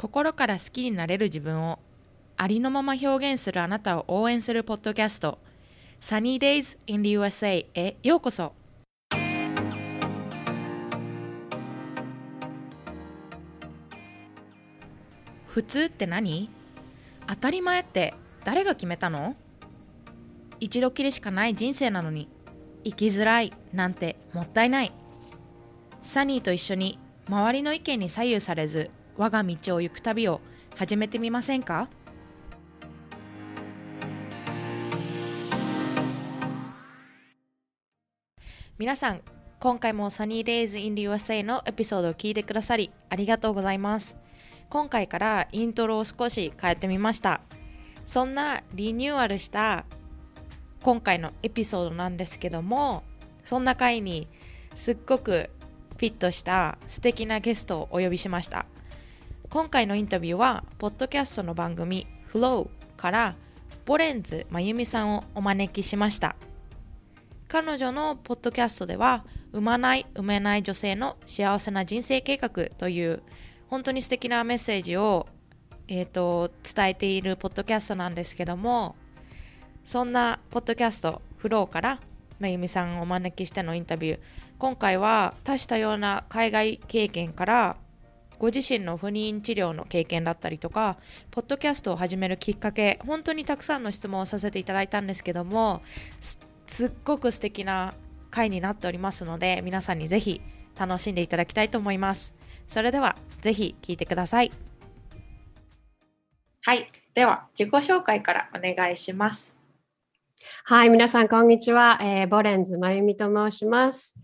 心から好きになれる自分をありのまま表現するあなたを応援するポッドキャスト。Sunny Days in the USA へようこそ。普通って何？当たり前って誰が決めたの？一度きりしかない人生なのに生きづらいなんてもったいない。サニーと一緒に周りの意見に左右されず我が道を行く旅を始めてみませんか？皆さん今回も Sunny Days in the USA のエピソードを聞いてくださりありがとうございます。今回からイントロを少し変えてみました。そんなリニューアルした今回のエピソードなんですけどもそんな回にすっごくフィットした素敵なゲストをお呼びしました。今回のインタビューはポッドキャストの番組 Flow からボレンズまゆみさんをお招きしました。彼女のポッドキャストでは産まない産めない女性の幸せな人生計画という本当に素敵なメッセージを、えーと、伝えているポッドキャストなんですけどもそんなポッドキャストフローからまゆみさんをお招きしてのインタビュー。今回は多種多様な海外経験からご自身の不妊治療の経験だったりとかポッドキャストを始めるきっかけ本当にたくさんの質問をさせていただいたんですけどもすっごく素敵な回になっておりますので皆さんにぜひ楽しんでいただきたいと思います。それではぜひ聞いてください。はい。では自己紹介からお願いします。はい皆さんこんにちは、えー、ボレンズまゆみと申します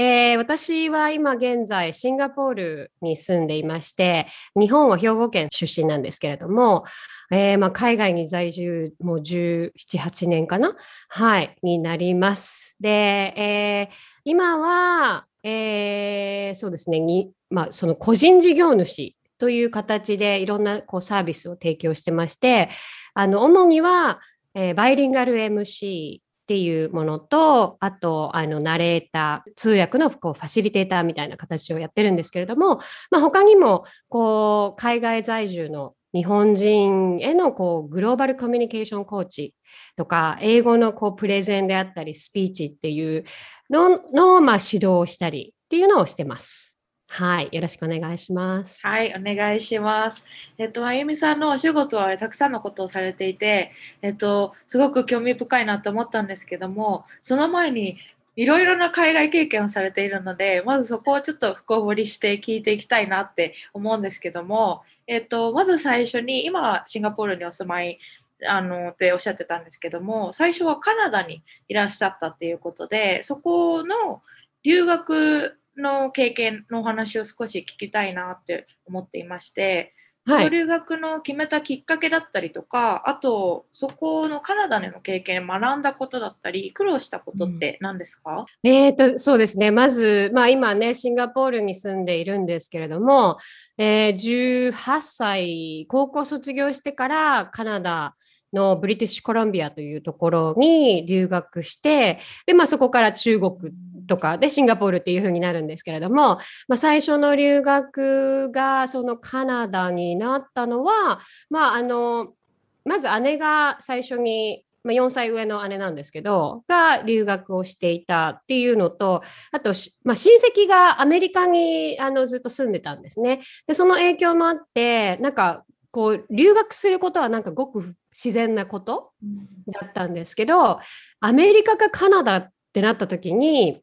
えー、私は今現在シンガポールに住んでいまして日本は兵庫県出身なんですけれども、えー、まあ、海外に在住もう17、8年かな？はい、になります。で、えー、今は、えそうですね、にまあ、その個人事業主という形でいろんなこうサービスを提供してまして、あの主には、えバイリンガル MC っていうものと、あと、あの、ナレーター、通訳のこうファシリテーターみたいな形をやってるんですけれども、まあ、他にも、こう、海外在住の日本人へのこうグローバルコミュニケーションコーチとか、英語のこうプレゼンであったり、スピーチっていうのの、まあ、指導をしたりっていうのをしてます。はい、よろしくお願いします。はい、お願いします。えっと、あゆみさんのお仕事はたくさんのことをされていて、えっと、すごく興味深いなと思ったんですけども、その前にいろいろな海外経験をされているので、まずそこをちょっと深掘りして聞いていきたいなって思うんですけども、えっと、まず最初に、今はシンガポールにお住まいあのっておっしゃってたんですけども、最初はカナダにいらっしゃったっていうことで、そこの留学の経験のお話を少し聞きたいなって思っていまして、はい、留学の決めたきっかけだったりとかあとそこのカナダでの経験学んだことだったり苦労したことって何ですか、うん、えーと、そうですね。まず、まあ、今ねシンガポールに住んでいるんですけれども、えー、18歳高校卒業してからカナダのブリティッシュコロンビアというところに留学して、で、まあそこから中国とかでシンガポールっていう風になるんですけれども、まあ最初の留学がそのカナダになったのは、まああの、まず姉が最初にまあ、4歳上の姉なんですけど、が留学をしていたっていうのと、あと、まあ、親戚がアメリカにあのずっと住んでたんですね。で、その影響もあって、なんか、こう、留学することはなんかごく自然なことだったんですけど、アメリカかカナダってなった時に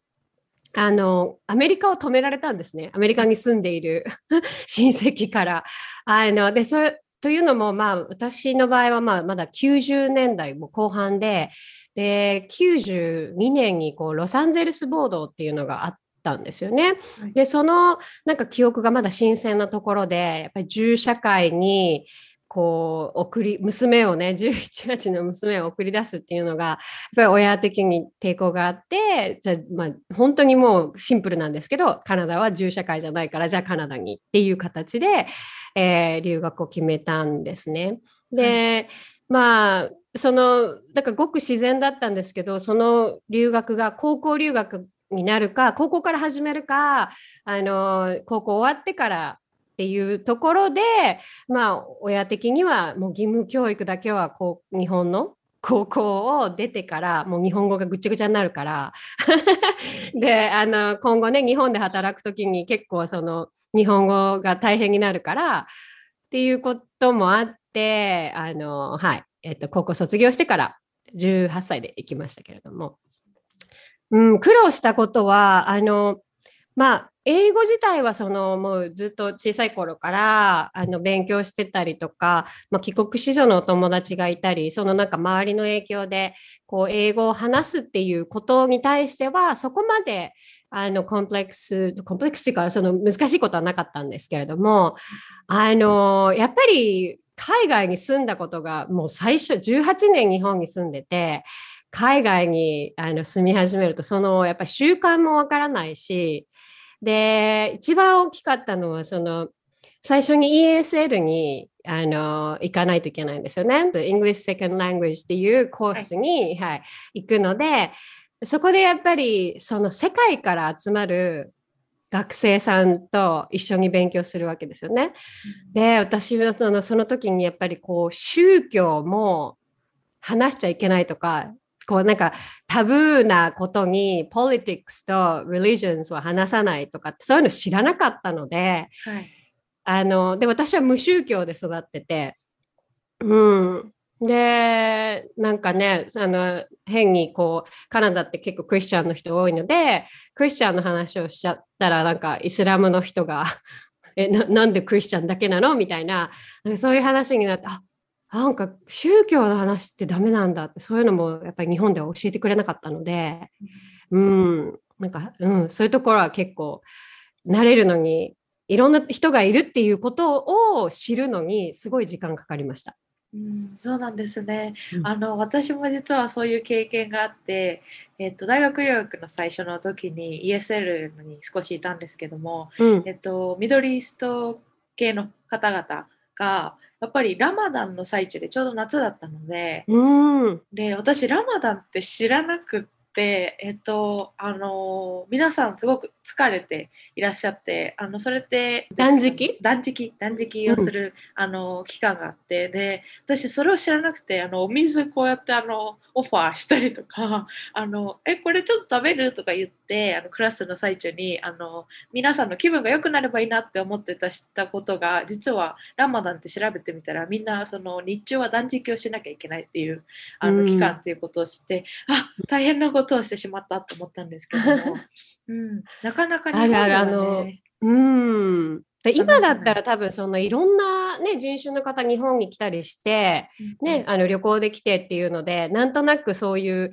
あのアメリカを止められたんですねアメリカに住んでいる 親戚から。あのでそというのも、まあ、私の場合は、まあ、まだ90年代も後半でで92年にこうロサンゼルスボードっていうのがあったんですよね。でそのなんか記憶がまだ新鮮なところでやっぱり銃社会にこう送り娘をね 11月の娘を送り出すっていうのがやっぱり親的に抵抗があってじゃまあ本当にもうシンプルなんですけどカナダは銃社会じゃないからじゃあカナダにっていう形で、えー、留学を決めたんですね。で、はい、まあそのだからごく自然だったんですけどその留学が高校留学になるか高校から始めるかあの高校終わってからっていうところで、まあ、親的にはもう義務教育だけはこう日本の高校を出てからもう日本語がぐちゃぐちゃになるから。であの今後ね日本で働く時に結構その日本語が大変になるからっていうこともあってあの、はいえっと、高校卒業してから18歳で行きましたけれども、うん、苦労したことはあのまあ英語自体はそのもうずっと小さい頃からあの勉強してたりとか、まあ、帰国子女のお友達がいたりそのなんか周りの影響でこう英語を話すっていうことに対してはそこまであのコンプレックスコンプレックスっていうかその難しいことはなかったんですけれどもあのやっぱり海外に住んだことがもう最初18年日本に住んでて海外にあの住み始めるとそのやっぱり習慣もわからないしで、一番大きかったのは、その、最初に ESL にあの行かないといけないんですよね。English Second Language っていうコースに、はい、はい、行くので、そこでやっぱりその世界から集まる学生さんと一緒に勉強するわけですよね。で、私はそのその時にやっぱりこう宗教も話しちゃいけないとか、こうなんかタブーなことに politics と religions は話さないとかそういうの知らなかったので、はい、あので私は無宗教で育ってて、うん、でなんかねあの変にこうカナダって結構クリスチャンの人多いのでクリスチャンの話をしちゃったらなんかイスラムの人が えななんでクリスチャンだけなの？みたいなそういう話になってあなんか宗教の話ってダメなんだってそういうのもやっぱり日本では教えてくれなかったので、うん、なんか、うん、そういうところは結構慣れるのにいろんな人がいるっていうことを知るのにすごい時間かかりました。うん、そうなんですね、うん、あの私も実はそういう経験があって、えっと、大学留学の最初の時に ESL に少しいたんですけども、うん、えっと、ミドリースト系の方々がやっぱりラマダンの最中でちょうど夏だったので、うん、で私ラマダンって知らなくってえっとあの皆さんすごく疲れていらっしゃってあのそれって断食？断食？断食をする、うん、あの期間があってで私それを知らなくてあのお水こうやってあのオファーしたりとか あのえこれちょっと食べるとか言ってあのクラスの最中にあの皆さんの気分が良くなればいいなって思ってたしたことが実はラマダンって調べてみたらみんなその日中は断食をしなきゃいけないっていうあの期間っていうことを知って、うん、あ大変なことをしてしまったと思ったんですけども。うん、なかなか日本では、ね、あるあのうん。で今だったら多分そのいろんな、ね、人種の方日本に来たりして、ね、あの旅行で来てっていうのでなんとなくそういう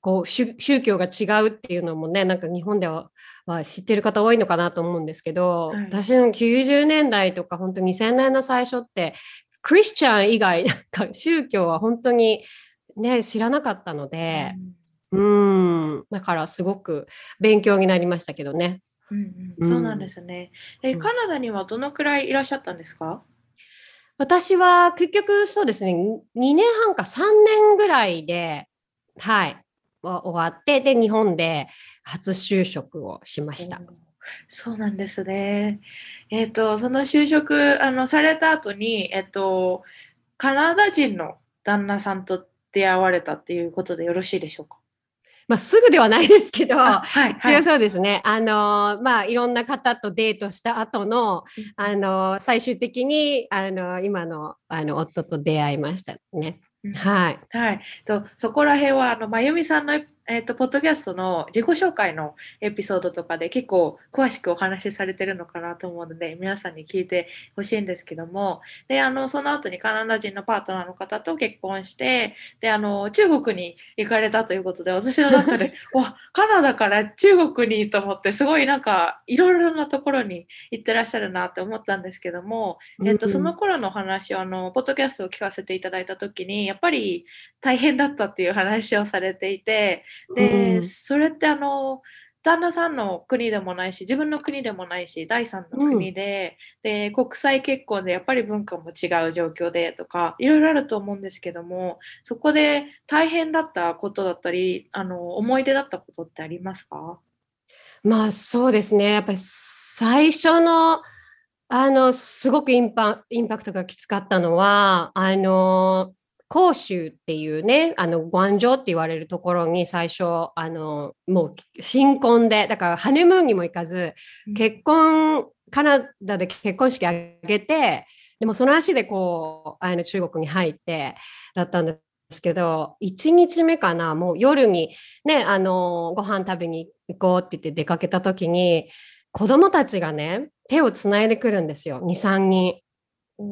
こう宗教が違うっていうのもねなんか日本ではは知ってる方多いのかなと思うんですけど、はい、私の90年代とか本当2000年の最初ってクリスチャン以外なんか宗教は本当にね知らなかったので、うん、だからすごく勉強になりましたけどね。うんうん、そうなんですね。え、カナダにはどのくらいいらっしゃったんですか？私は結局そうですね、2年半か3年ぐらいで、はい、終わって、で、日本で初就職をしました。そうなんですね。えっ、ー、と、その就職あのされた後に、えっ、ー、と、カナダ人の旦那さんと出会われたっていうことでよろしいでしょうか？まあ、すぐではないですけど、はい、はい、そうですね。あの、まあ、いろんな方とデートした後の、あの、最終的に、あの、今の、あの、夫と出会いましたね。はい。はい。と、そこら辺は、あの、まゆみさんのえっ、ー、と、ポッドキャストの自己紹介のエピソードとかで結構詳しくお話しされてるのかなと思うので、皆さんに聞いてほしいんですけども、で、あの、その後にカナダ人のパートナーの方と結婚して、で、あの、中国に行かれたということで、私の中で、わ、カナダから中国にと思って、すごいなんか、いろいろなところに行ってらっしゃるなって思ったんですけども、えっ、ー、と、その頃の話を、あの、ポッドキャストを聞かせていただいた時に、やっぱり大変だったっていう話をされていて、で、うん、それってあの旦那さんの国でもないし自分の国でもないし第三の国でうん、で国際結婚でやっぱり文化も違う状況でとかいろいろあると思うんですけどもそこで大変だったことだったりあの思い出だったことってありますか？まあそうですね。やっぱり最初のあの、すごくインパインパクトがきつかったのは、あの、広州っていうね、あの、グアンジョって言われるところに最初、あの、もう新婚で、だからハネムーンにも行かず、結婚、カナダで結婚式あげて、でもその足でこう、あの中国に入ってだったんですけど、1日目かな、もう夜にね、あの、ご飯食べに行こうって言って出かけた時に、子供たちがね、手をつないでくるんですよ、2、3人。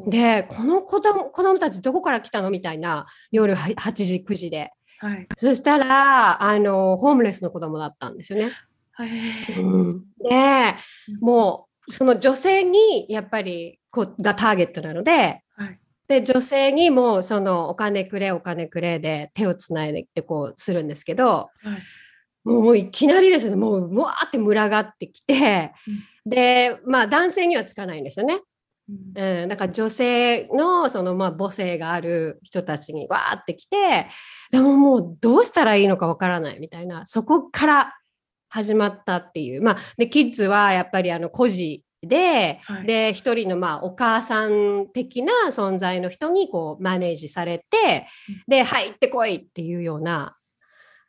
で、この子供子供たちどこから来たの？みたいな、夜8時、9時で。はい、そしたら、あの、ホームレスの子供だったんですよね。はいうん、で、もう、その女性にやっぱりこがターゲットなので、はい、で女性にもそのお金くれお金くれで手をつないでってこうするんですけど、はい、もういきなりですね。もうわーって群がってきて、うん、でまあ男性にはつかないんですよね。うん、だから女性のそのまあ母性がある人たちにわーって来てでももうどうしたらいいのかわからないみたいなそこから始まったっていう。まあでキッズはやっぱりあの孤児で、はい、で一人のまあお母さん的な存在の人にこうマネージされて、で入ってこいっていうような、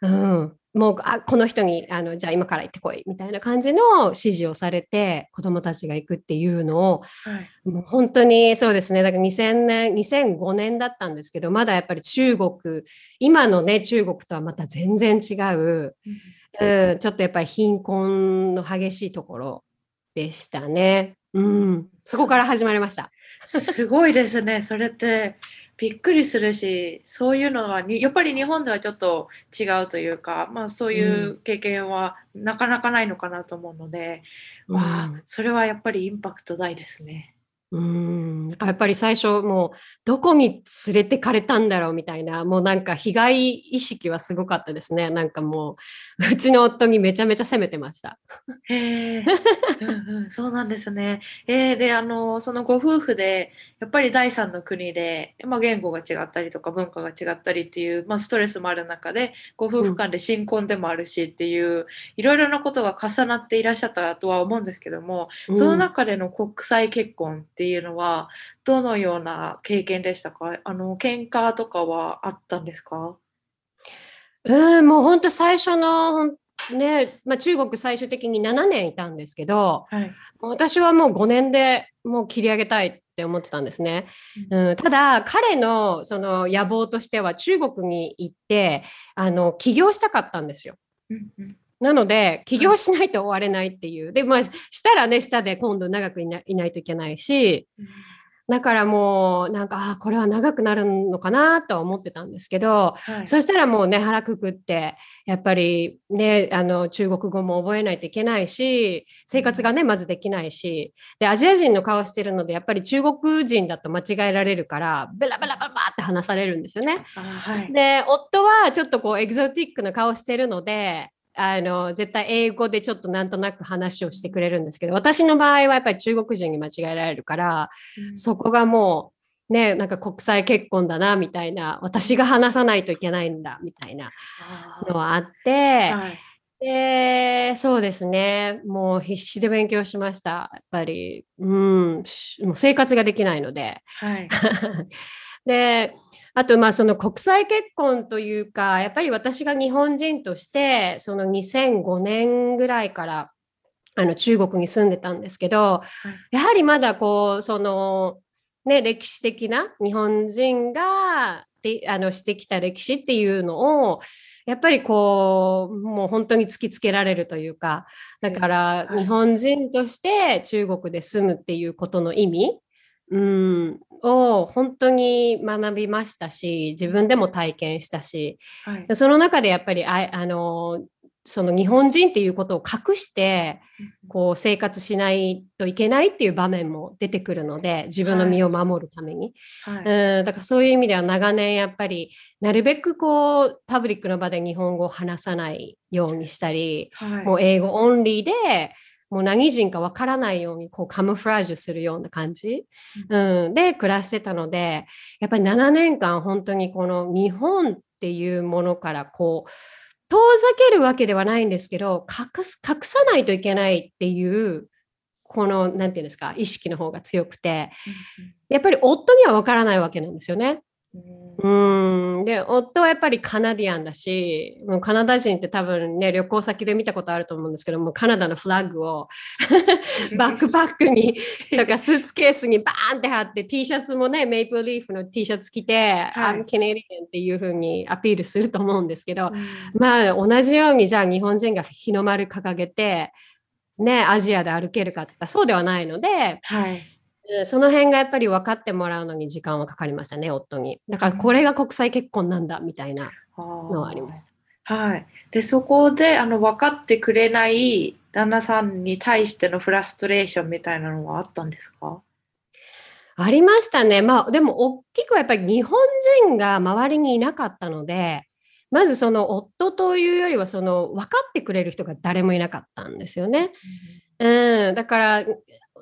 うん、もうあこの人にあのじゃあ今から行ってこいみたいな感じの指示をされて子どもたちが行くっていうのを、はい、もう本当にそうですねだから2000年2005年だったんですけどまだやっぱり中国今のね中国とはまた全然違う、うん、うん、ちょっとやっぱり貧困の激しいところでしたね。うん、そこから始まりました。すごいですね。それってびっくりするしそういうのはやっぱり日本ではちょっと違うというか、まあ、そういう経験はなかなかないのかなと思うので、うん、わあそれはやっぱりインパクト大ですね。うん。やっぱり最初もうどこに連れてかれたんだろうみたいなもうなんか被害意識はすごかったですね。なんかもう うちの夫にめちゃめちゃ責めてました。へえ、うんうん、そうなんですね。えー、であのそのご夫婦でやっぱり第三の国で、まあ、言語が違ったりとか文化が違ったりっていう、まあ、ストレスもある中でご夫婦間で新婚でもあるしっていう、うん、いろいろなことが重なっていらっしゃったとは思うんですけども、その中での国際結婚っていうのはどのような経験でしたか？あの喧嘩とかはあったんですか？うん、もう本当最初のね、まあ、中国最終的に7年いたんですけど、はい、私はもう5年でもう切り上げたいって思ってたんですね。うん、ただ彼のその野望としては中国に行ってあの起業したかったんですよ。うんうんなので、起業しないと終われないっていう。で、まあ、したらね、下で今度長くいないといけないし、だからもう、なんか、あこれは長くなるのかなとは思ってたんですけど、はい、そしたらもうね、腹くくって、やっぱりね、あの、中国語も覚えないといけないし、生活がね、まずできないし、で、アジア人の顔してるので、やっぱり中国人だと間違えられるから、ベラベラベラって話されるんですよね。はい、で、夫はちょっとこう、エキゾティックな顔してるので、あの絶対英語でちょっとなんとなく話をしてくれるんですけど私の場合はやっぱり中国人に間違えられるから、うん、そこがもうねなんか国際結婚だなみたいな私が話さないといけないんだみたいなのはあって。はいで、そうですね。もう必死で勉強しました。やっぱり、うん、もう生活ができないので。はい、で、あとまあその国際結婚というかやっぱり私が日本人としてその2005年ぐらいからあの中国に住んでたんですけど、やはりまだこうそのね歴史的な日本人がであのしてきた歴史っていうのをやっぱりこうもう本当に突きつけられるというかだから日本人として中国で住むっていうことの意味うん、を本当に学びましたし自分でも体験したし、はい、その中でやっぱりああのその日本人っていうことを隠してこう生活しないといけないっていう場面も出てくるので自分の身を守るために、はい。はい、うん。だからそういう意味では長年やっぱりなるべくこうパブリックの場で日本語を話さないようにしたり、もう英語オンリーでもう何人かわからないようにこうカムフラージュするような感じ、うん、で暮らしてたのでやっぱり7年間本当にこの日本っていうものからこう遠ざけるわけではないんですけど隠す隠さないといけないっていうこのなんていうんですか意識の方が強くてやっぱり夫には分からないわけなんですよね。うん。で夫はやっぱりカナディアンだしもうカナダ人って多分ね旅行先で見たことあると思うんですけどもカナダのフラッグを バックパックにとかスーツケースにバーンって貼って T シャツもねメイプルリーフの T シャツ着て、はい、I'm Canadian っていう風にアピールすると思うんですけど、うん、まあ同じようにじゃあ日本人が日の丸掲げてねアジアで歩けるかって言ったらそうではないので、はいその辺がやっぱり分かってもらうのに時間はかかりましたね、夫に。だからこれが国際結婚なんだみたいなのはありました。はい。で、そこであの分かってくれない旦那さんに対してのフラストレーションみたいなのはあったんですか？ありましたね。まあでも大きくはやっぱり日本人が周りにいなかったので、まずその夫というよりはその分かってくれる人が誰もいなかったんですよね。うん、だから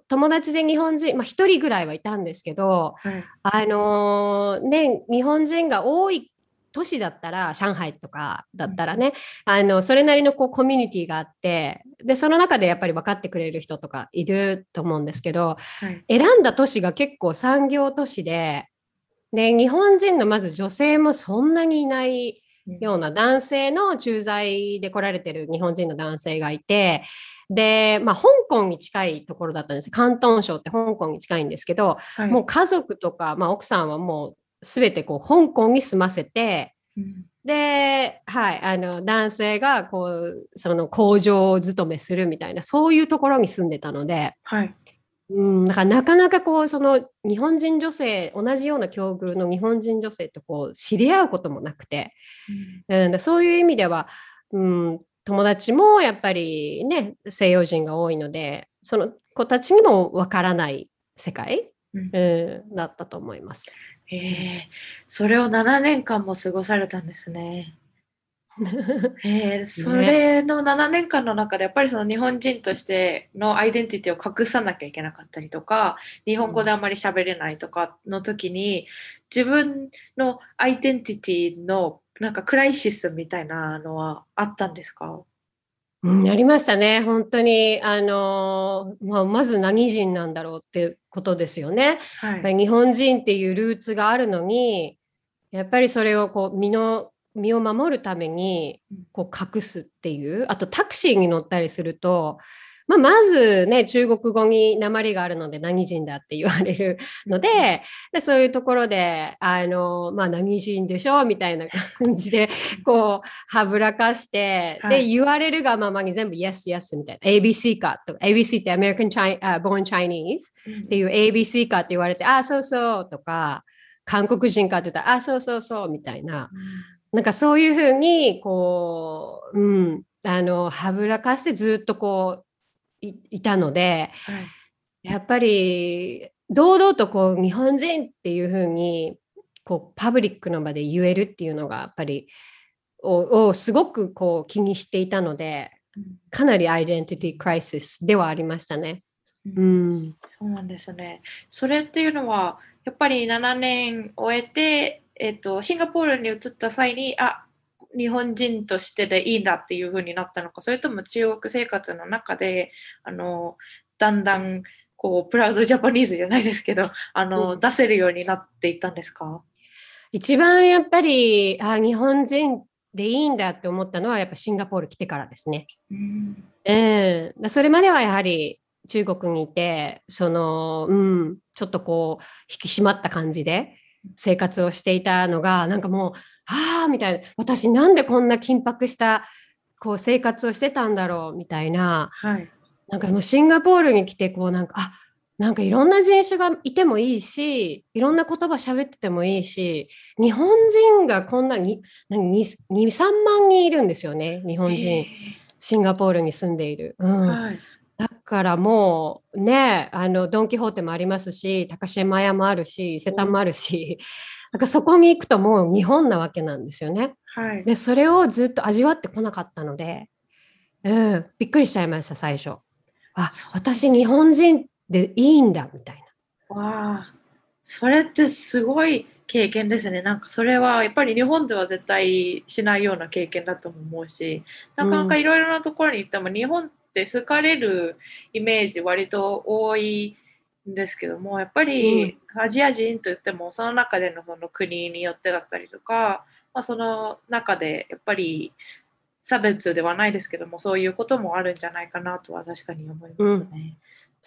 友達で日本人、まあ、1人ぐらいはいたんですけど、はい、あのー、ね、日本人が多い都市だったら上海とかだったらね、うん、あのそれなりのこうコミュニティがあってでその中でやっぱり分かってくれる人とかいると思うんですけど、はい、選んだ都市が結構産業都市でで日本人のまず女性もそんなにいないような男性の駐在で来られてる日本人の男性がいてで、まあ、香港に近いところだったんです。広東省って香港に近いんですけど、はい、もう家族とか、まあ、奥さんはもう全てこう香港に住ませて、うん、で、はい、あの男性がこうその工場勤めするみたいなそういうところに住んでたので、はい、うん、だからなかなかこうその日本人女性同じような境遇の日本人女性とこう知り合うこともなくて、うん、うん、そういう意味では、うん、友達もやっぱりね西洋人が多いのでその子たちにもわからない世界、うん、うん、だったと思います。えー、それを7年間も過ごされたんですね。えー、それの7年間の中でやっぱりその日本人としてのアイデンティティを隠さなきゃいけなかったりとか日本語であんまり喋れないとかの時に自分のアイデンティティのなんかクライシスみたいなのはあったんですか？うん、ありましたね、本当に、あのまあ、まず何人なんだろうっていうことですよね。はい、日本人っていうルーツがあるのに、やっぱりそれをこう身の身を守るためにこう隠すっていう、あとタクシーに乗ったりすると、まあ、まずね、中国語に鉛があるので何人だって言われるので、でそういうところで、あの、まあ、何人でしょうみたいな感じで、こう、はぶらかして、はい、で、言われるがままに全部 yes, yes みたいな。ABC かとか、ABC って American Chi、uh, Born Chinese っていう ABC かって言われて、あ、そうそうとか、韓国人かって言ったら、あ、そうそうそうみたいな。なんかそういうふうに、こう、うん、あの、はぶらかしてずっとこう、いたので、はい、やっぱり堂々とこう日本人っていうふうにこうパブリックの場で言えるっていうのがやっぱりをすごくこう気にしていたのでかなりアイデンティティクライシスではありましたね。うん、そうなんですね。それっていうのはやっぱり7年終えて、えーと、シンガポールに移った際にあ日本人としてでいいんだっていう風になったのかそれとも中国生活の中であのだんだんこうプラウドジャパニーズじゃないですけどあの、うん、出せるようになっていったんですか？一番やっぱりあ日本人でいいんだって思ったのはやっぱシンガポール来てからですね。うん、えー、それまではやはり中国にいてその、うん、ちょっとこう引き締まった感じで生活をしていたのがなんかもうああみたいな。私なんでこんな緊迫したこう生活をしてたんだろうみたいな、はい、なんかもうシンガポールに来てこうなんかあなんかいろんな人種がいてもいいしいろんな言葉喋っててもいいし日本人がこんなに23万人いるんですよね日本人。シンガポールに住んでいる。うん。はい、だからもうねあのドン・キホーテもありますし高島屋もあるし伊勢丹もあるし、なんかそこに行くともう日本なわけなんですよね。はい、でそれをずっと味わってこなかったので、うん、びっくりしちゃいました最初。あ私日本人でいいんだみたいな。わあそれってすごい経験ですね。なんかそれはやっぱり日本では絶対しないような経験だと思うしなかなかいろいろなところに行っても日本って好かれるイメージ割と多いんですけどもやっぱりアジア人といってもその中でのその国によってだったりとか、まあ、その中でやっぱり差別ではないですけどもそういうこともあるんじゃないかなとは確かに思いますね。うん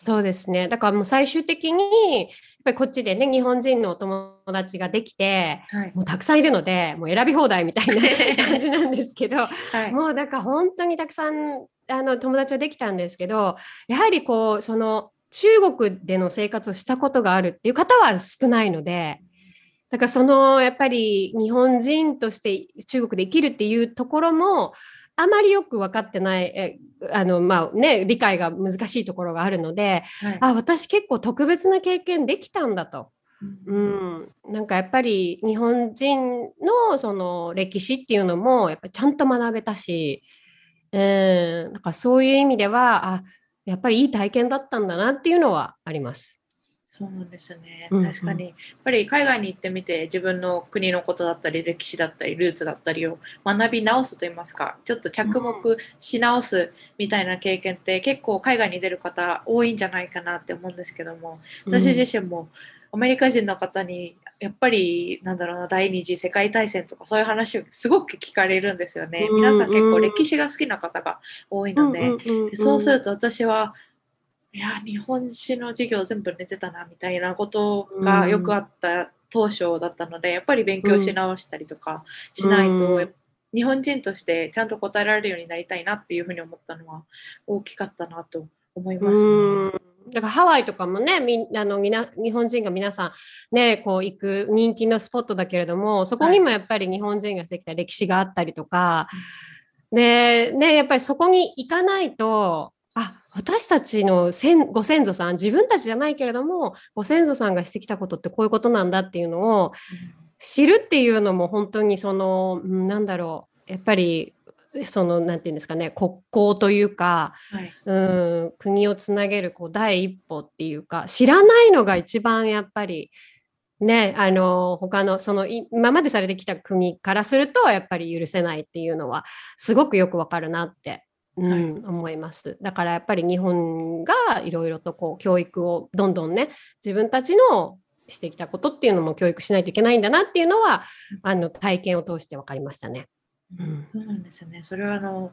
そうですね。だからもう最終的に、やっぱりこっちでね、日本人のお友達ができて、はい、もうたくさんいるので、もう選び放題みたいな 感じなんですけど、はい、もうだから本当にたくさんあの友達はできたんですけど、やはりこう、その中国での生活をしたことがあるっていう方は少ないので、だからそのやっぱり日本人として中国で生きるっていうところもあまりよく分かってないえあの、まあね、理解が難しいところがあるので、はい、あ私結構特別な経験できたんだと。うん、なんかやっぱり日本人のその歴史っていうのもやっぱりちゃんと学べたし、えー、なんかそういう意味ではあやっぱりいい体験だったんだなっていうのはあります。そうなんですね。確かに、やっぱり海外に行ってみて自分の国のことだったり歴史だったりルーツだったりを学び直すといいますかちょっと着目し直すみたいな経験って結構海外に出る方多いんじゃないかなって思うんですけども私自身もアメリカ人の方にやっぱりなんだろうな第二次世界大戦とかそういう話をすごく聞かれるんですよね。皆さん結構歴史が好きな方が多いので、そうすると私はいや日本史の授業全部寝てたなみたいなことがよくあった当初だったので、やっぱり勉強し直したりとかしないと、日本人としてちゃんと答えられるようになりたいなっていうふうに思ったのは大きかったなと思います、ね、だからハワイとかもねみあのみな日本人が皆さんねこう行く人気のスポットだけれどもそこにもやっぱり日本人がしてきた歴史があったりとか、はい、でねやっぱりそこに行かないとあ私たちの先ご先祖さん自分たちじゃないけれどもご先祖さんがしてきたことってこういうことなんだっていうのを知るっていうのも本当にそのなんだろうやっぱりそのなんていうんですかね国交というか、はい、うん国をつなげるこう第一歩っていうか知らないのが一番やっぱりねあの他のその今までされてきた国からするとやっぱり許せないっていうのはすごくよくわかるなってうん、思います。だからやっぱり日本がいろいろとこう教育をどんどんね自分たちのしてきたことっていうのも教育しないといけないんだなっていうのはあの体験を通して分かりましたね。うん、そうなんですよね。それはあの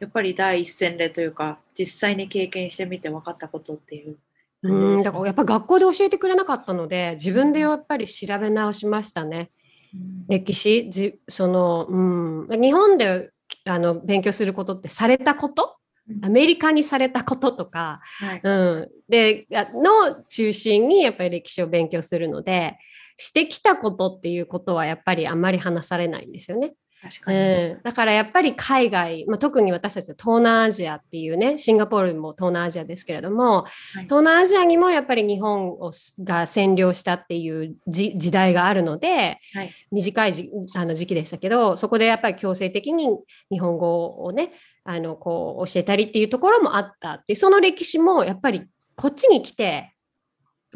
やっぱり第一線でというか実際に経験してみて分かったことっていう。うん、だからやっぱ学校で教えてくれなかったので自分でやっぱり調べ直しましたね。うん、歴史じその、うん、日本であの勉強することってされたこと？アメリカにされたこととか、はい、うん、での中心にやっぱり歴史を勉強するのでしてきたことっていうことはやっぱりあんまり話されないんですよね。確かに、うん、だからやっぱり海外、まあ、特に私たちは東南アジアっていうねシンガポールも東南アジアですけれども、はい、東南アジアにもやっぱり日本をが占領したっていう時代があるので、はい、短いじあの時期でしたけどそこでやっぱり強制的に日本語をねあのこう教えたりっていうところもあったってその歴史もやっぱりこっちに来て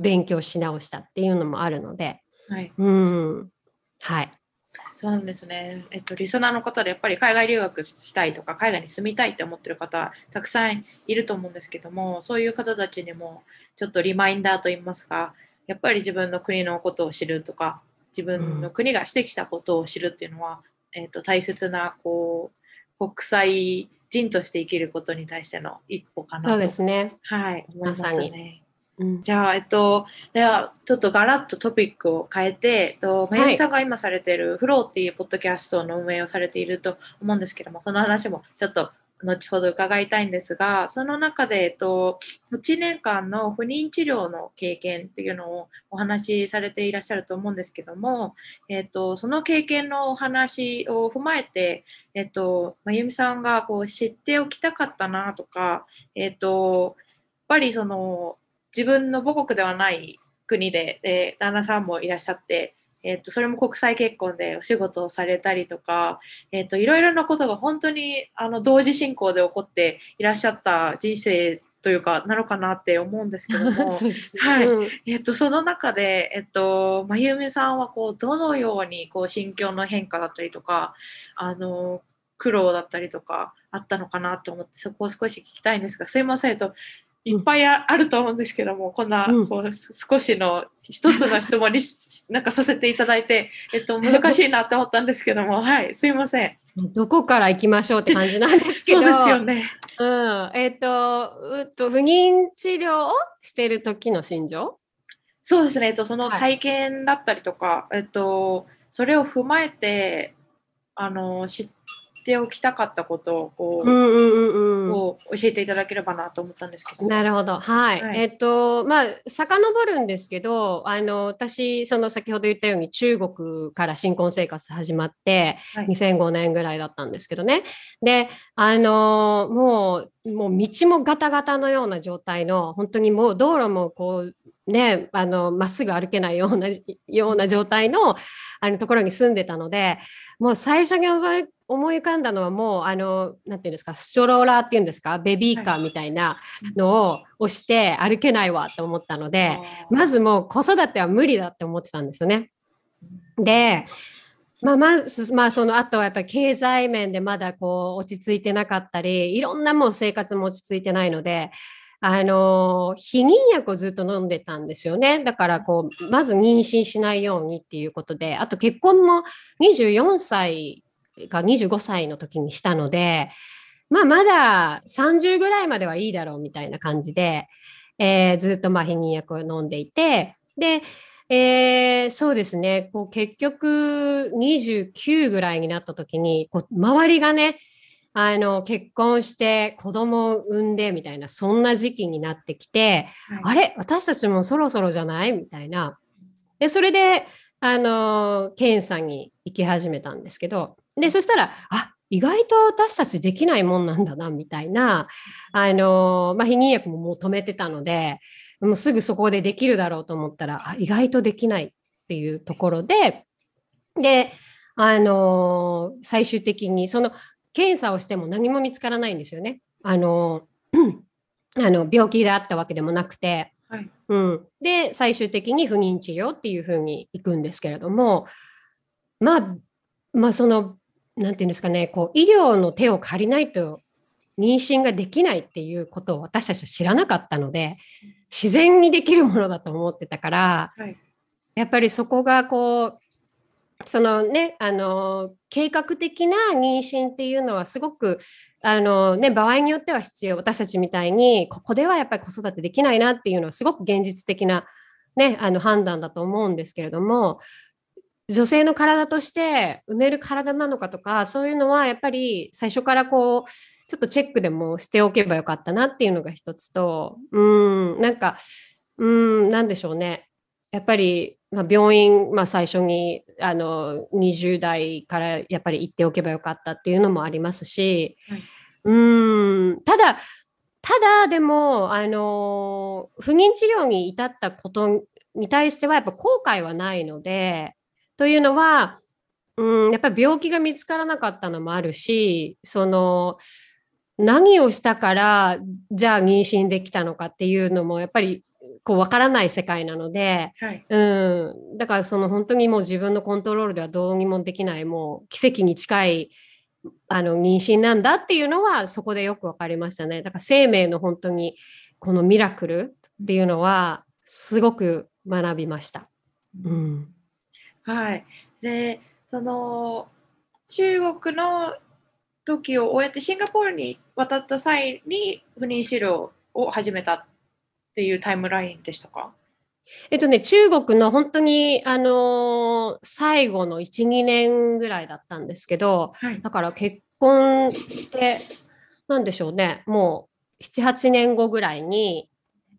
勉強し直したっていうのもあるので、はい、うん。はいそうですね。えっと、リスナーの方でやっぱり海外留学したいとか、海外に住みたいって思ってる方、たくさんいると思うんですけども、そういう方たちにも、ちょっとリマインダーといいますか、やっぱり自分の国のことを知るとか、自分の国がしてきたことを知るっていうのは、うん、えっと、大切な、こう、国際人として生きることに対しての一歩かなと。そうですね。はい、思いますね。うん、じゃあ、えっと、ではちょっとガラッとトピックを変えて、えっと、まゆみさんが今されているフローっていうポッドキャストの運営をされていると思うんですけども、その話もちょっと後ほど伺いたいんですが、その中で、えっと、1年間の不妊治療の経験っていうのをお話しされていらっしゃると思うんですけども、えっと、その経験のお話を踏まえて、えっと、まゆみさんがこう知っておきたかったなとか、えっと、やっぱりその自分の母国ではない国で、え旦那さんもいらっしゃって、えーと、それも国際結婚でお仕事をされたりとか、えーと、いろいろなことが本当にあの同時進行で起こっていらっしゃった人生というかなのかなって思うんですけども、はい、えっ、ー、とその中でえっ、ー、とまゆみさんはこうどのようにこう心境の変化だったりとかあの苦労だったりとかあったのかなと思ってそこを少し聞きたいんですがすいません。といっぱいあると思うんですけども、こんな、こう少しの一つの質問に なんかさせていただいて、えっと、難しいなって思ったんですけども、はい、すいません。どこから行きましょうって感じなんですけど。そうですよね。うん。えっ、ー、と、うと、不妊治療をしてる時の心情？そうですね。えっと、その体験だったりとか、はい、えっと、それを踏まえて、あの、知っておきたかったことをこう、うんうんうん、を教えていただければなと思ったんですけど。なるほど。はい。はい、えっと、まあ、遡るんですけど、あの、私、その先ほど言ったように中国から新婚生活始まって、はい、2005年ぐらいだったんですけどね。で、あの、もう、もう道もガタガタのような状態の、本当にもう道路もこう、ね、あの、まっすぐ歩けないような、ような状態の、あのところに住んでたので、もう最初に思い浮かんだのはもう、あの、なんていうんですか、ストローラーっていうんですか、ベビーカーみたいなのを押して歩けないわと思ったので、まずもう子育ては無理だって思ってたんですよね。で、まあ、まず、まあ、その後はやっぱり経済面でまだこう落ち着いてなかったり、いろんなもう生活も落ち着いてないので、あの、避妊薬をずっと飲んでたんですよね。だからこう、まず妊娠しないようにっていうことで、あと結婚も24歳か25歳の時にしたので、まあまだ30ぐらいまではいいだろうみたいな感じで、えー、ずっとまあ避妊薬を飲んでいて、で、えー、そうですね、こう結局29ぐらいになった時に、こう周りがね、あの結婚して子供を産んでみたいなそんな時期になってきて、はい、あれ私たちもそろそろじゃないみたいな。でそれであの検査に行き始めたんですけどでそしたらあ意外と私たちできないもんなんだなみたいなあの、まあ、避妊薬ももう止めてたのでもうすぐそこでできるだろうと思ったらあ意外とできないっていうところでであの最終的にその検査をしても何も見つからないんですよね。あの あの病気であったわけでもなくて、はい、うん、で最終的に不妊治療っていうふうにいくんですけれどもまあまあその何て言うんですかねこう医療の手を借りないと妊娠ができないっていうことを私たちは知らなかったので自然にできるものだと思ってたから、はい、やっぱりそこがこうそのね、あの、計画的な妊娠っていうのはすごく、あのね、場合によっては必要。私たちみたいに、ここではやっぱり子育てできないなっていうのはすごく現実的な、ね、あの判断だと思うんですけれども、女性の体として埋める体なのかとか、そういうのはやっぱり最初からこう、ちょっとチェックでもしておけばよかったなっていうのが一つと、うん、なんか、うん、なんでしょうね。やっぱりまあ、病院、まあ、最初にあの20代からやっぱり行っておけばよかったっていうのもありますし、はい、うんただただでもあの不妊治療に至ったことに対してはやっぱ後悔はないのでというのはうんやっぱり病気が見つからなかったのもあるしその何をしたからじゃあ妊娠できたのかっていうのもやっぱりこう分からない世界なので、はい、うん、だからその本当にもう自分のコントロールではどうにもできないもう奇跡に近いあの妊娠なんだっていうのはそこでよく分かりましたね。だから生命の本当にこのミラクルっていうのはすごく学びました。うん、はい、でその中国の時を終えてシンガポールに渡った際に不妊治療を始めたっていうタイムラインでしたか？えっとね、中国の本当に、あのー、最後の1、2年ぐらいだったんですけど、はい、だから結婚して、なんでしょうね、もう7、8年後ぐらいに、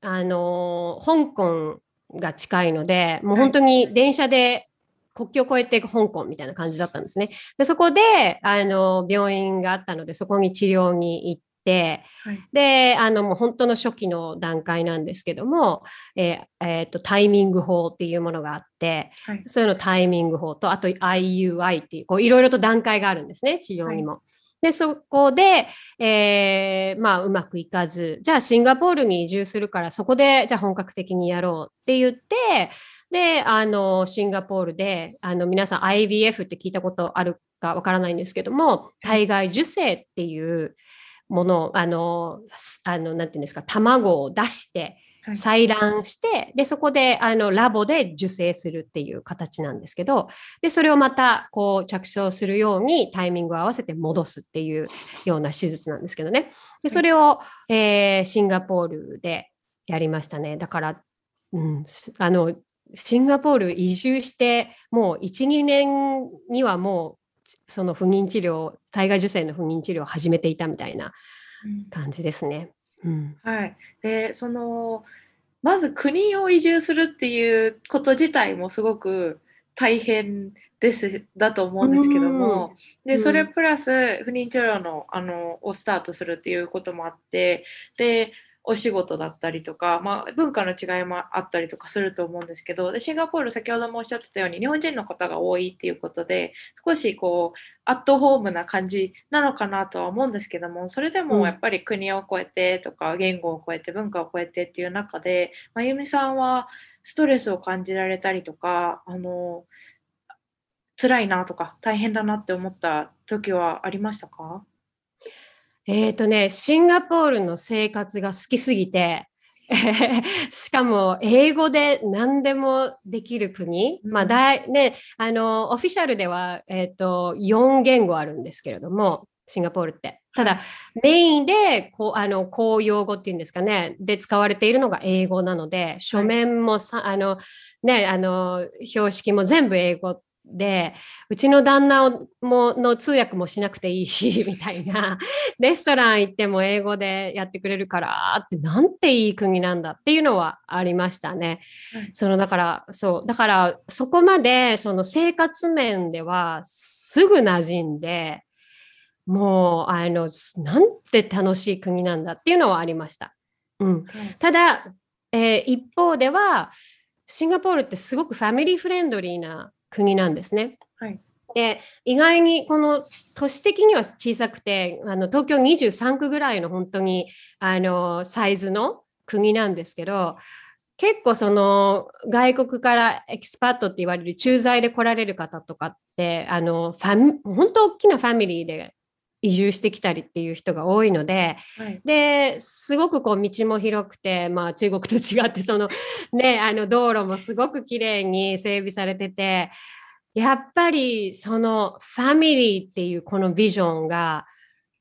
あのー、香港が近いので、もう本当に電車で国境を越えて香港みたいな感じだったんですね。でそこで、あのー、病院があったので、そこに治療に行って、はい、であのもう本当の初期の段階なんですけども、えーえーと、タイミング法っていうものがあって、はい、そういうのタイミング法とあと IUI っていうこういろいろと段階があるんですね治療にも。はいで、そこで、えー、まあ、うまくいかず、じゃあシンガポールに移住するから、そこで、じゃあ本格的にやろうって言って、で、あの、シンガポールで、あの、皆さん IVF って聞いたことあるかわからないんですけども、体外受精っていうものあの、あの、なんていうんですか、卵を出して、採卵して、で、そこで、あの、ラボで受精するっていう形なんですけど、で、それをまた、こう、着床するようにタイミングを合わせて戻すっていうような手術なんですけどね。で、それを、えー、シンガポールでやりましたね。だから、うん、あの、シンガポール移住して、もう1、2年にはもう、その不妊治療、体外受精の不妊治療を始めていたみたいな感じですね。うん、はい、でそのまず国を移住するっていうこと自体もすごく大変ですだと思うんですけども、うん、でそれプラス不妊治療のあのをスタートするっていうこともあってでお仕事だったりとか、まあ、文化の違いもあったりとかすると思うんですけどでシンガポール先ほどもおっしゃってたように日本人の方が多いっていうことで少しこうアットホームな感じなのかなとは思うんですけどもそれでもやっぱり国を越えてとか言語を超えて文化を超えてっていう中でまゆみさんはストレスを感じられたりとかあの辛いなとか大変だなって思った時はありましたか？えっ、ー、とね、シンガポールの生活が好きすぎて、しかも英語で何でもできる国、まあだね、あのオフィシャルでは、えーと、4言語あるんですけれどもシンガポールって。ただ、メインでこうあの公用語っていうんですかね、で使われているのが英語なので、書面もさ、はい、あのね、あの標識も全部英語で、うちの旦那もの通訳もしなくていいし、みたいな、レストラン行っても英語でやってくれるからって、なんていい国なんだっていうのはありましたね。そのだから、そう、だからそこまでその生活面ではすぐ馴染んで、もう、あの、なんて楽しい国なんだっていうのはありました。うん。ただ、えー、一方では、シンガポールってすごく family friendly な国なんですね。はい、で意外にこの都市的には小さくてあの東京23区ぐらいの本当にあのサイズの国なんですけど結構その外国から expat って言われる駐在で来られる方とかってあのファ本当大きなファミリーで移住してきたりっていう人が多いので、はい、ですごくこう道も広くて、まあ、中国と違ってその、ね、あの道路もすごく綺麗に整備されててやっぱりそのファミリーっていうこのビジョンが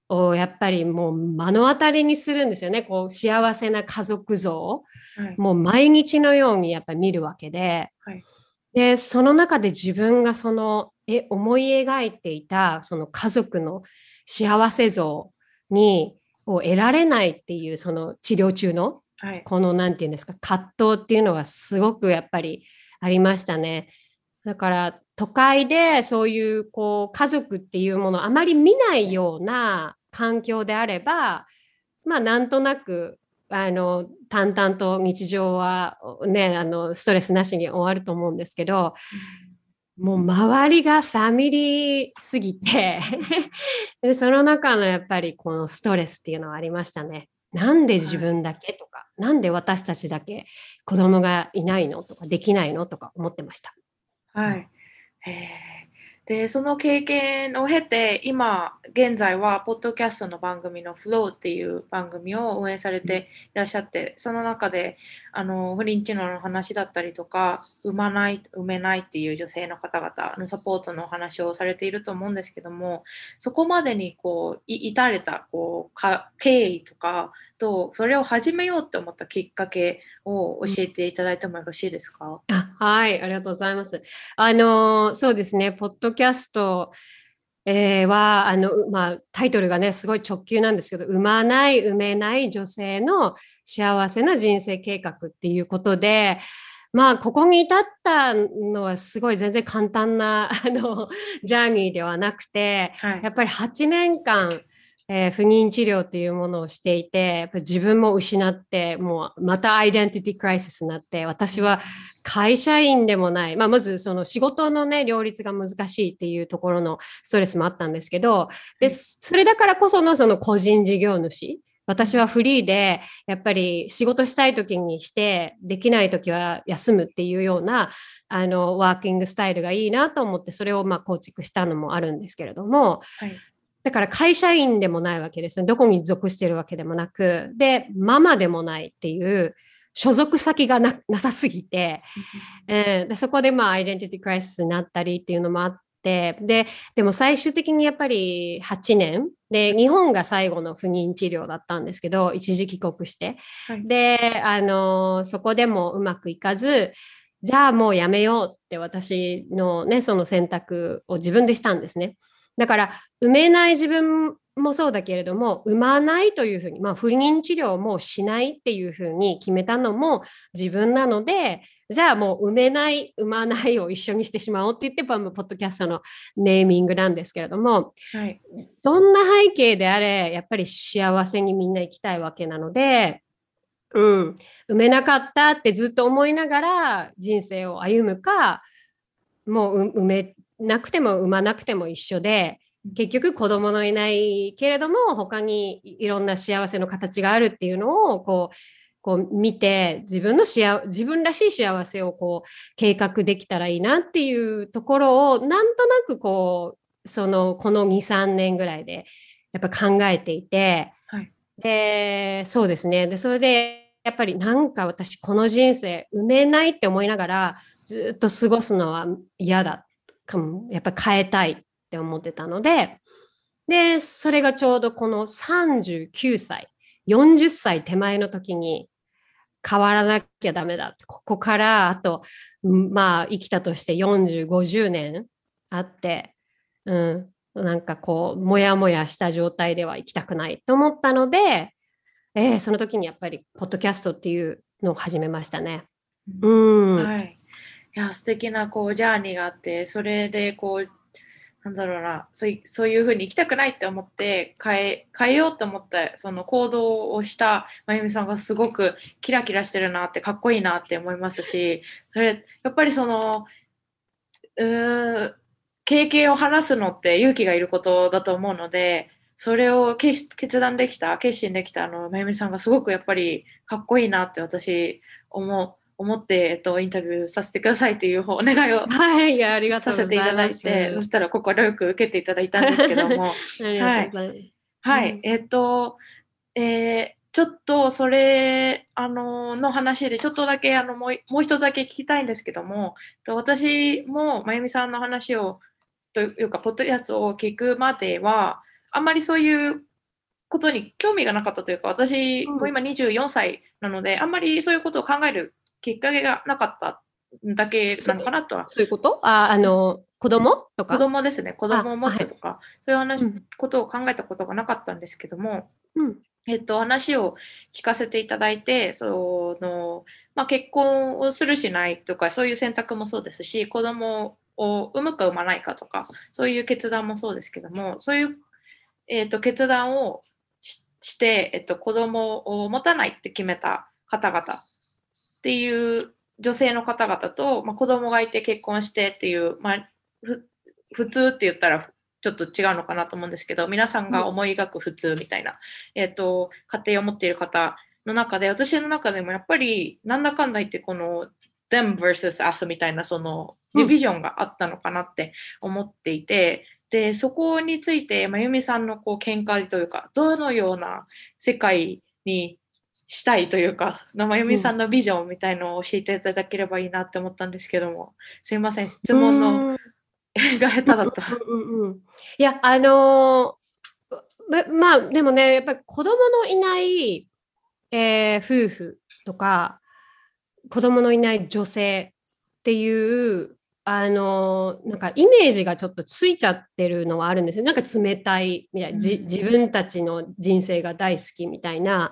をやっぱりもう目の当たりにするんですよね。こう幸せな家族像、はい、もう毎日のようにやっぱり見るわけで。はい。でその中で自分がそのえ思い描いていたその家族の幸せ像にを得られないっていうその治療中の、はい、この何て言うんですか葛藤っていうのはすごくやっぱりありましたね。だから都会でそういうこう家族っていうものをあまり見ないような環境であればまあなんとなくあの淡々と日常はねあのストレスなしに終わると思うんですけど、もう周りがファミリーすぎて でその中のやっぱりこのストレスっていうのはありましたね。なんで自分だけとか、はい、なんで私たちだけ子供がいないのとかできないのとか思ってました。はい。でその経験を経て今現在はポッドキャストの番組の「フローっていう番組を運営されていらっしゃってその中であの不妊治療の話だったりとか産まない産めないっていう女性の方々のサポートのお話をされていると思うんですけどもそこまでにこう至れたこう経緯とかとそれを始めようって思ったきっかけを教えていただいてもよろしいですか、うん、はい、ありがとうございます。あのそうですね、ポッドキャスト、えー、はあの、まあ、タイトルがねすごい直球なんですけど産まない産めない女性の幸せな人生計画っていうことでまあここに至ったのはすごい全然簡単なあの ジャーニーではなくて、はい、やっぱり8年間えー、不妊治療っていうものをしていて、やっぱ自分も失って、もうまたアイデンティティクライシスになって、私は会社員でもない、まあ、まずその仕事のね、両立が難しいっていうところのストレスもあったんですけど、で、それだからこそのその個人事業主私はフリーで、やっぱり仕事したい時にして、できない時は休むっていうような、あの、ワーキングスタイルがいいなと思って、それをまあ構築したのもあるんですけれども、はい、だから会社員でもないわけですね。どこに属してるわけでもなく、で、ママでもないっていう、所属先がなさすぎて、えー、でそこでまあアイデンティティクライシスになったりっていうのもあって、で、でも最終的にやっぱり8年。で、日本が最後の不妊治療だったんですけど、一時帰国して。はい、で、あの、そこでもうまくいかず、じゃあもうやめようって私のね、その選択を自分でしたんですね。だから、埋めない自分もそうだけれども、産まないというふうに、まあ、不妊治療もしないっていうふうに決めたのも自分なので、じゃあもう産めない、産まないを一緒にしてしまおうって言って、ポッドキャストのネーミングなんですけれども、はい、どんな背景であれ、やっぱり幸せにみんな生きたいわけなので、うん、産めなかったってずっと思いながら人生を歩むか、もう産めなくても産まなくても一緒で、結局子供のいないけれども他にいろんな幸せの形があるっていうのをこうこう見て自分の幸自分らしい幸せをこう計画できたらいいなっていうところをなんとなくこうそのこの23年ぐらいでやっぱ考えていて、はい、でそうですね。でそれでやっぱりなんか私この人生埋めないって思いながらずっと過ごすのは嫌だやっぱ変えたいって思ってたので、で、それがちょうどこの39歳、40歳手前の時に変わらなきゃダメだ。ここからあと、まあ生きたとして40、50年あって、うん、なんかこう、もやもやした状態では生きたくないと思ったので、えー、その時にやっぱり、ポッドキャストっていうのを始めましたね。うん。はい。いや、素敵なこう、ジャーニーがあって、それでこう、なんだろうなそういそういうふうに行きたくないって思って変え変えようと思ったその行動をしたまゆみさんがすごくキラキラしてるなってかっこいいなって思いますしそれやっぱりそのうー経験を話すのって勇気がいることだと思うのでそれを決断できた決心できたあのまゆみさんがすごくやっぱりかっこいいなって私思う。思って、えっと、インタビューさせてくださいっていう お願いを、はい、ありがとうさせていただいて、そしたら快く受けていただいたんですけども、はい、はい、えっと、えー、ちょっとそれあのの話でちょっとだけあのもうもう一つだけ聞きたいんですけども私もまゆみさんの話をというかポッドキャストを聞くまではあんまりそういうことに興味がなかったというか私も今24歳なので、うん、あんまりそういうことを考えるきっかけがなかっただけなのかなとは。そういうこと？ああの子供？とか？子供ですね。子供を持つとか、はい、そういう話、うん、ことを考えたことがなかったんですけども、うん、えっと、話を聞かせていただいて、そのまあ、結婚をするしないとか、そういう選択もそうですし、子供を産むか産まないかとか、そういう決断もそうですけども、そういう、えっと、決断をして、えっと、子供を持たないって決めた方々っていう女性の方々と、まあ、子供がいて結婚してっていう、まあ、普通って言ったらちょっと違うのかなと思うんですけど皆さんが思い描く普通みたいな、うん、えーと、家庭を持っている方の中で私の中でもやっぱりなんだかんだ言ってこの them versus us みたいなそのディビジョンがあったのかなって思っていて、うん、でそこについてまゆみさんのこう見解というかどのような世界にしたいというか、生由美さんのビジョンみたいのを教えていただければいいなって思ったんですけども、すいません、質問のが下手だった。うんうん、いや、あのー、まあ、でもね、やっぱり子供のいない、えー、夫婦とか、子供のいない女性っていうあのなんかイメージがちょっとついちゃってるのはあるんですよなんか冷たいみたいな、自分たちの人生が大好きみたいな、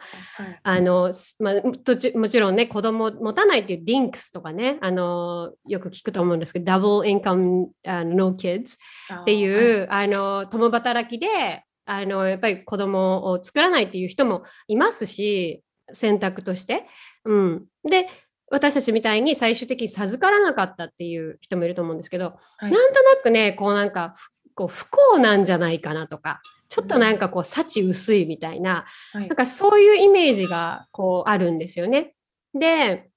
あのまあ、途中もちろんね子供持たないっていうディンクスとかねあのよく聞くと思うんですけどダブルインカムノーキッズってい。う、あの共働きであのやっぱり子供を作らないっていう人もいますし選択として。うん、で私たちみたいに最終的に授からなかったっていう人もいると思うんですけど、はい、なんとなくねこうなんかこう不幸なんじゃないかなとかちょっとなんかこう幸薄いみたいな、はい、なんかそういうイメージがこうあるんですよね。で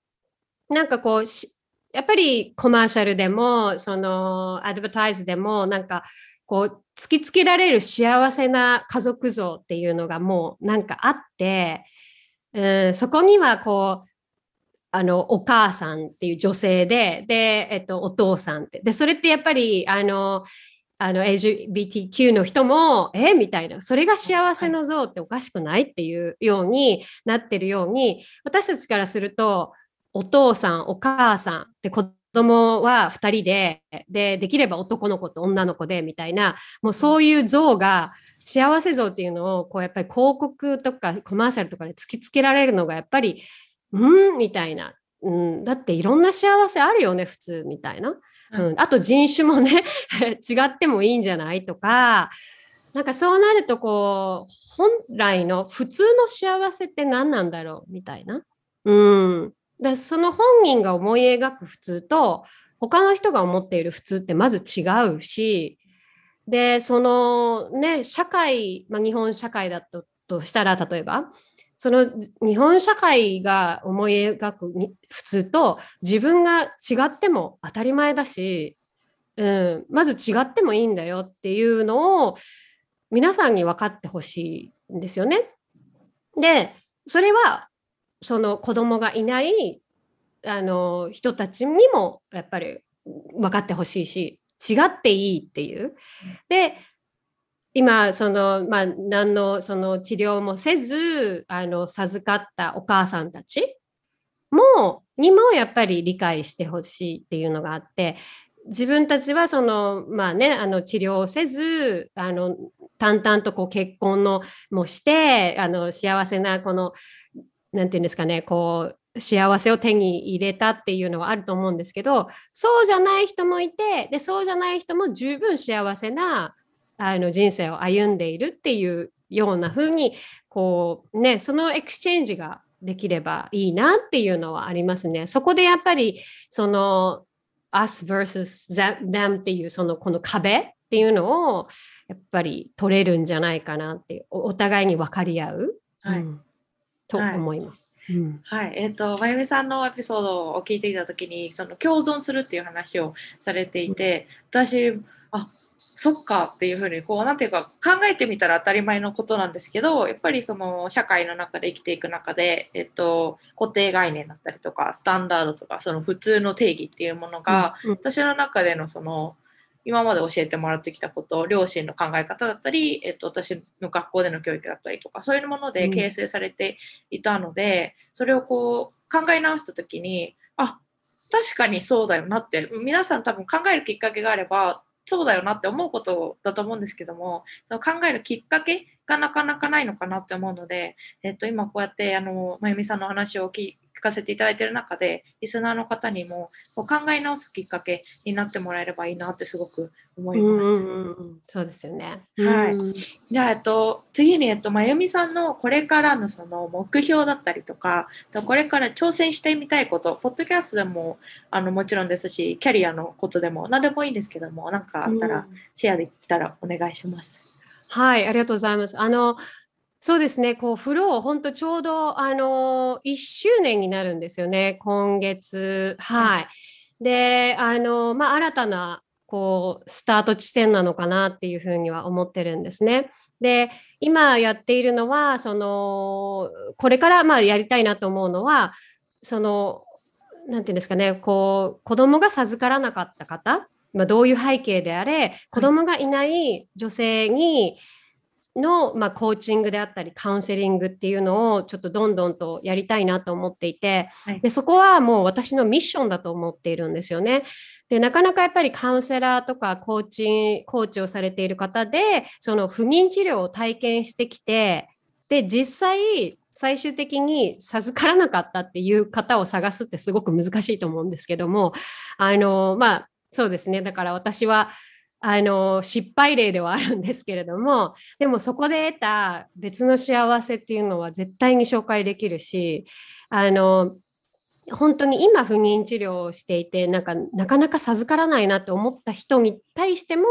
なんかこうやっぱりコマーシャルでもそのアドバタイズでもなんかこう突きつけられる幸せな家族像っていうのがもうなんかあって、うん、そこにはこうあのお母さんっていう女性でで、えっと、お父さんって。でそれってやっぱりあのあの LGBTQ の人もえみたいな。それが幸せの像っておかしくないっていうようになってるように私たちからするとお父さんお母さんって子供は2人ででできれば男の子と女の子でみたいなもうそういう像が幸せ像っていうのをこうやっぱり広告とかコマーシャルとかで突きつけられるのがやっぱりうんみたいな、うん、だっていろんな幸せあるよね普通みたいな、うん、あと人種もね 違ってもいいんじゃないとか。なんかそうなるとこう本来の普通の幸せって何なんだろうみたいな、うん、だその本人が思い描く普通と他の人が思っている普通ってまず違うし。でそのね社会、まあ、日本社会だととしたら例えばその日本社会が思い描く普通と自分が違っても当たり前だし、うん、まず違ってもいいんだよっていうのを皆さんに分かってほしいんですよね。でそれはその子供がいないあの人たちにもやっぱり分かってほしいし違っていいっていう。で今その、まあ、何のその治療もせずあの授かったお母さんたちもにもやっぱり理解してほしいっていうのがあって自分たちはそのまあねあの治療をせずあの淡々とこう結婚のもしてあの幸せなこの何て言うんですかねこう幸せを手に入れたっていうのはあると思うんですけどそうじゃない人もいてでそうじゃない人も十分幸せなあの人生を歩んでいるっていうような風にこうねその exchange ができればいいなっていうのはありますね。そこでやっぱりその us versus them っていうそのこの壁っていうのをやっぱり取れるんじゃないかなってお互いに分かり合う、はい、うん、と思います。はい、うん、はい、えっ、ー、と、まゆみさんのエピソードを聞いていたときに、その共存するっていう話をされていて、私、あそっかっていうふうにこうなんていうか考えてみたら当たり前のことなんですけどやっぱりその社会の中で生きていく中で、えっと、固定概念だったりとかスタンダードとかその普通の定義っていうものが、うんうん、私の中でのその今まで教えてもらってきたこと両親の考え方だったり、えっと、私の学校での教育だったりとかそういうもので形成されていたので、うん、それをこう考え直した時にあ確かにそうだよなって皆さん多分考えるきっかけがあればそうだよなって思うことだと思うんですけども、考えるきっかけがなかなかないのかなって思うので、えっと、今こうやってあのまゆみさんの話を聞かせていただいている中で、リスナーの方にもこう考え直すきっかけになってもらえればいいなってすごく思います。うそうですよね。はい。じゃあ、えっと、次に、えっと、まゆみさんのこれからのその目標だったりとか、これから挑戦してみたいこと、ポッドキャストでもあのもちろんですし、キャリアのことでも何でもいいんですけども、何かあったらシェアできたらお願いします。はい、ありがとうございます。あの、そうですね、こう、フロー、本当ちょうど、あの、1周年になるんですよね、今月。はい。で、あの、まあ、新たな、こう、スタート地点なのかなっていうふうには思ってるんですね。で、今やっているのは、その、これからまあやりたいなと思うのは、その、なんていうんですかね、こう、子供が授からなかった方、まあ、どういう背景であれ子供がいない女性にの、まあ、コーチングであったりカウンセリングっていうのをちょっとどんどんとやりたいなと思っていて、はい、でそこはもう私のミッションだと思っているんですよね。でなかなかやっぱりカウンセラーとかコーチコーチをされている方でその不妊治療を体験してきてで実際最終的に授からなかったっていう方を探すってすごく難しいと思うんですけどもあのまあそうですね。だから私は、あの、失敗例ではあるんですけれども、でもそこで得た別の幸せっていうのは絶対に紹介できるし、あの、本当に今不妊治療をしていてなんかなかなか授からないなって思った人に対しても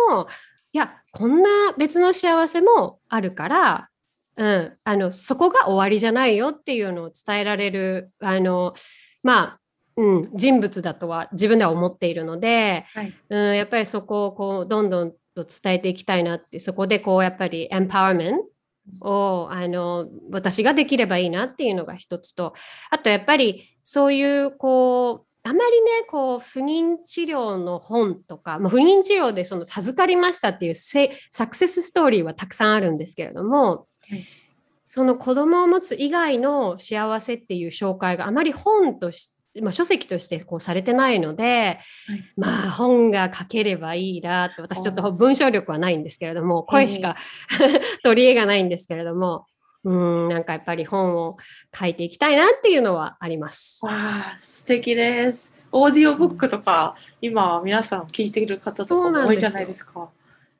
いやこんな別の幸せもあるから、うん、あのそこが終わりじゃないよっていうのを伝えられるあのまあ、うん、人物だとは自分では思っているので、はい。うん、やっぱりそこをこうどんどんと伝えていきたいなってそこでこうやっぱりエンパワーメントをあの私ができればいいなっていうのが一つとあとやっぱりそういうこうあまりねこう不妊治療の本とか、まあ、不妊治療でその授かりましたっていうせサクセスストーリーはたくさんあるんですけれども、はい。その子供を持つ以外の幸せっていう紹介があまり本として、まあ、書籍としてこうされてないので、はいまあ本が書ければいいなって私ちょっと文章力はないんですけれども声しか 取り柄がないんですけれどもうんなんかやっぱり本を書いていきたいなっていうのはあります。わあ、素敵です。オーディオブックとか、今皆さん聞いている方とか多いじゃないですか。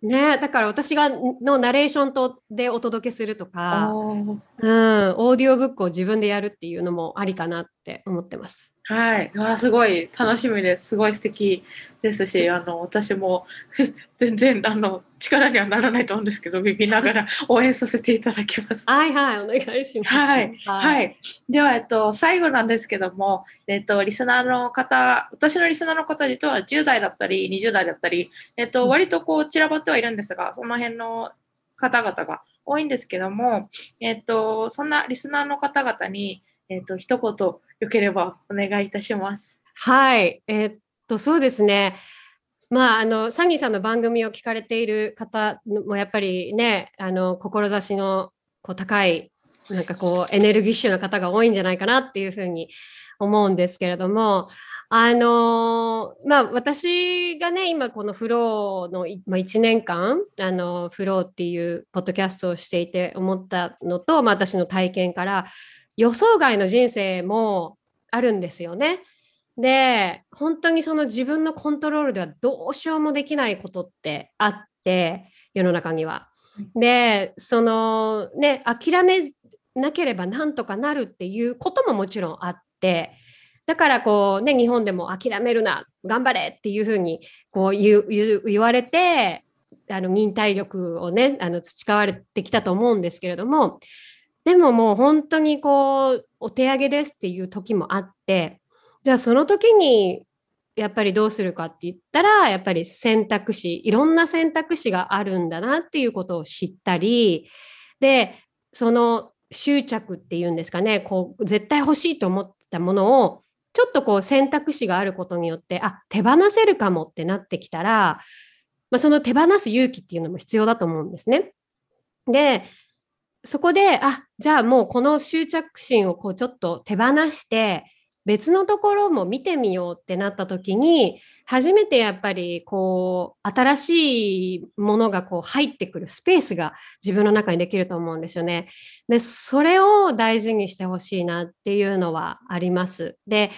ねだから私がのナレーションとでお届けするとか、うん、オーディオブックを自分でやるっていうのもありかなって思ってます。はい。うわあ、すごい楽しみです。すごい素敵ですし、あの、私も 全然、あの、力にはならないと思うんですけど、ビビながら 応援させていただきます。はいはい、お願いします。はい、はい。では、えっと、最後なんですけども、えっと、リスナーの方、私のリスナーの方実は10代だったり、20代だったり、えっと、うん割とこう散らばってはいるんですが、その辺の方々が多いんですけども、えっと、そんなリスナーの方々に、えっと、一言、よければお願いいたします。はい、えーっと、そうですね。まあ、あの、サニーさんの番組を聞かれている方もやっぱりね、あの、志のこう高い、なんかこう、エネルギッシュな方が多いんじゃないかなっていうふうに思うんですけれども、あのまあ、私がね、今このフローの、まあ、1年間、あの、フローっていうポッドキャストをしていて思ったのと、まあ、私の体験から、予想外の人生もあるんですよね。で本当にその自分のコントロールではどうしようもできないことってあって世の中には。でそのね諦めなければなんとかなるっていうことももちろんあってだからこうね日本でも諦めるな頑張れっていうふうにこう言われてあの忍耐力をねあの培われてきたと思うんですけれどもでももう本当にこうお手上げですっていう時もあってじゃあその時にやっぱりどうするかって言ったらやっぱり選択肢いろんな選択肢があるんだなっていうことを知ったりでその執着っていうんですかねこう絶対欲しいと思ったものをちょっとこう選択肢があることによってあ手放せるかもってなってきたら、まあ、その手放す勇気っていうのも必要だと思うんですね。でそこであじゃあもうこの執着心をこうちょっと手放して別のところも見てみようってなった時に初めてやっぱりこう新しいものがこう入ってくるスペースが自分の中にできると思うんですよね。でそれを大事にしてほしいなっていうのはあります。で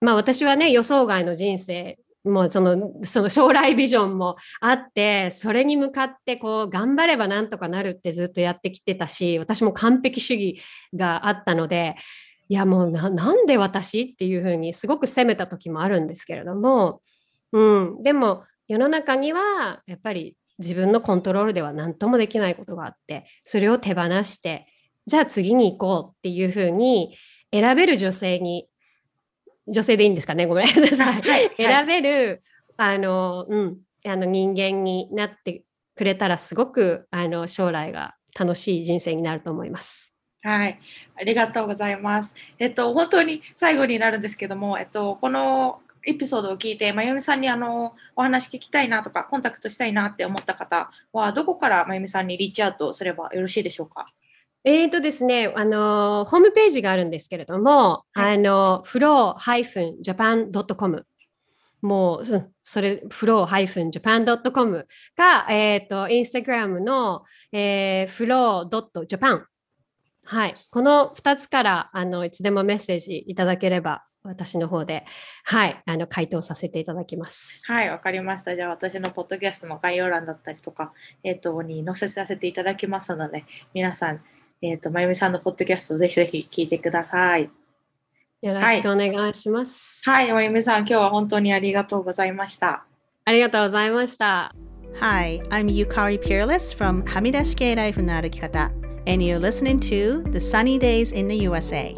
まあ私はね予想外の人生もうそのその将来ビジョンもあってそれに向かってこう頑張ればなんとかなるってずっとやってきてたし私も完璧主義があったのでいやもうなんで私っていうふうにすごく責めた時もあるんですけれども、うん、でも世の中にはやっぱり自分のコントロールでは何ともできないことがあってそれを手放してじゃあ次に行こうっていうふうに選べる女性に女性でいいんですかね？ごめんなさい、はい選べるあの、うん、あの人間になってくれたらすごくあの将来が楽しい人生になると思います。はい、ありがとうございます。えっと、本当に最後になるんですけども、えっと、このエピソードを聞いて、まゆみさんにあのお話聞きたいなとか、コンタクトしたいなって思った方は、どこからまゆみさんにリーチアウトすればよろしいでしょうか？えーとですね、あのホームページがあるんですけれども、はいあの flow-japan.com もう、うんそれ、flow-japan.com が、えっ、と、インスタグラムの、えー、flow.japan。はい。この2つから、あの、いつでもメッセージいただければ、私の方で、はい、あの、回答させていただきます。はい、わかりました。じゃあ、私のポッドキャストの概要欄だったりとか、えっと、に載せさせていただきますので、皆さん、えっと、まゆみさんのポッドキャストをぜひぜひ聞いてください。よろしくお願いします。はい、まゆみさん、今日は本当にありがとうございました。ありがとうございました。Hi, I'm Yukari Peerless from はみ出し系ライフの歩き方 and you're listening to The Sunny Days in the USA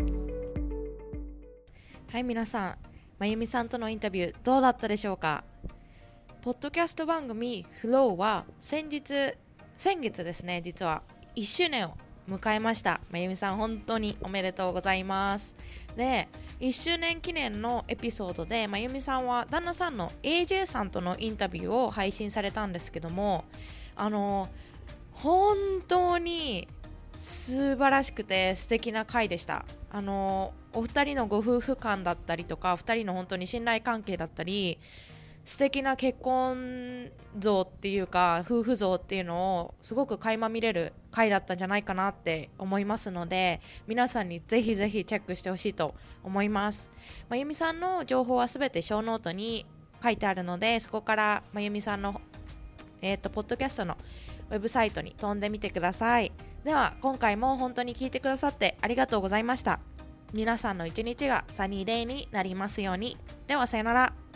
はい皆さんまゆみさんとのインタビューどうだったでしょうか？ポッドキャスト番組 Flow は先日先月ですね実は1周年を迎えました。まゆみさん本当におめでとうございます。で1周年記念のエピソードでまゆみさんは旦那さんの AJ さんとのインタビューを配信されたんですけどもあの本当に素晴らしくて素敵な回でした。あのお二人のご夫婦感だったりとか二人の本当に信頼関係だったり素敵な結婚像っていうか夫婦像っていうのをすごく垣間見れる回だったんじゃないかなって思いますので皆さんにぜひぜひチェックしてほしいと思います。まゆみさんの情報はすべてショーノートに書いてあるのでそこからまゆみさんのえっ、ー、とポッドキャストのウェブサイトに飛んでみてください。では今回も本当に聞いてくださってありがとうございました。皆さんの一日が sunny day になりますように。ではさよなら。